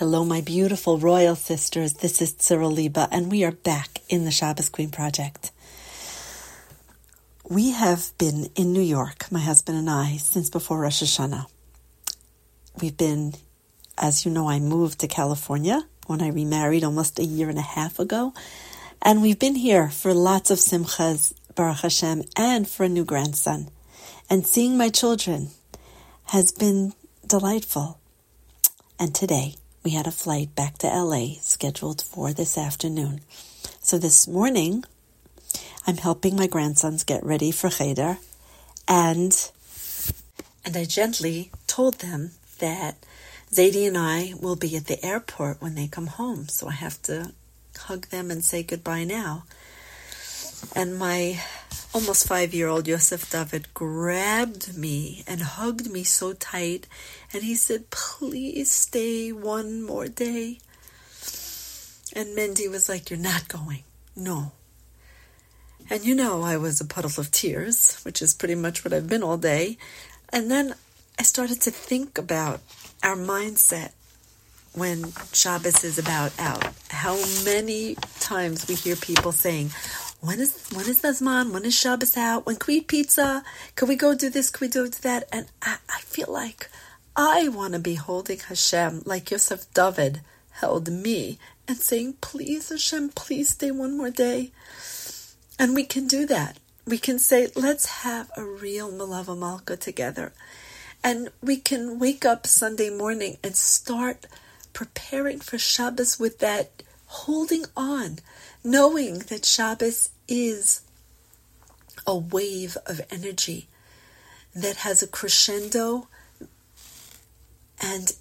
Hello, my beautiful royal sisters. This is Cyril Liba, and we are back in the Shabbos Queen Project. We have been in New York, my husband and I, since before Rosh Hashanah. We've been, as you know, I moved to California when I remarried almost a year and a half ago, and we've been here for lots of simchas, Baruch Hashem, and for a new grandson. And seeing my children has been delightful. And today, we had a flight back to LA scheduled for this afternoon. So this morning, I'm helping my grandsons get ready for Cheder, and and I gently told them that Zadie and I will be at the airport when they come home, so I have to hug them and say goodbye now. And my almost five year old Yosef David grabbed me and hugged me so tight, and he said, Please stay one more day. And Mendy was like, You're not going. No. And you know, I was a puddle of tears, which is pretty much what I've been all day. And then I started to think about our mindset when Shabbos is about out. How many times we hear people saying, when is when is the Zman? When is Shabbos out? When can we eat pizza? Can we go do this? Can we do that? And I, I feel like I want to be holding Hashem like Yosef David held me and saying, please Hashem, please stay one more day. And we can do that. We can say, let's have a real Melave Malka together. And we can wake up Sunday morning and start preparing for Shabbos with that holding on, knowing that Shabbos is a wave of energy that has a crescendo and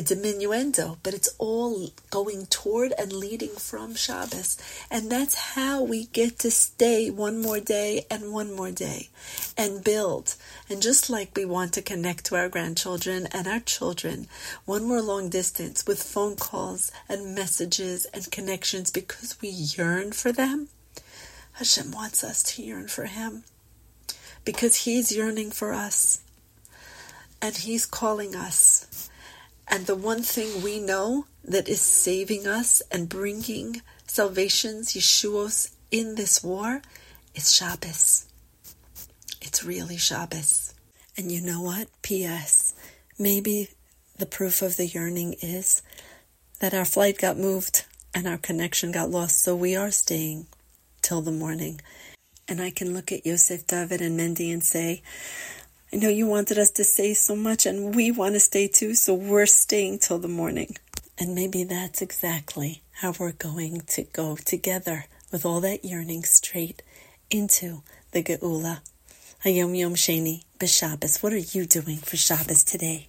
a diminuendo, but it's all going toward and leading from Shabbos. And that's how we get to stay one more day and one more day and build. And just like we want to connect to our grandchildren and our children, one more long distance with phone calls and messages and connections because we yearn for them, Hashem wants us to yearn for Him because He's yearning for us and He's calling us and the one thing we know that is saving us and bringing salvations, Yeshuos, in this war is Shabbos. It's really Shabbos. And you know what? P.S. Maybe the proof of the yearning is that our flight got moved and our connection got lost, so we are staying till the morning. And I can look at Yosef, David, and Mendy and say, I know you wanted us to stay so much, and we want to stay too, so we're staying till the morning. And maybe that's exactly how we're going to go together with all that yearning straight into the Geula. Hayom Yom Sheni, B'Shabbos. What are you doing for Shabbos today?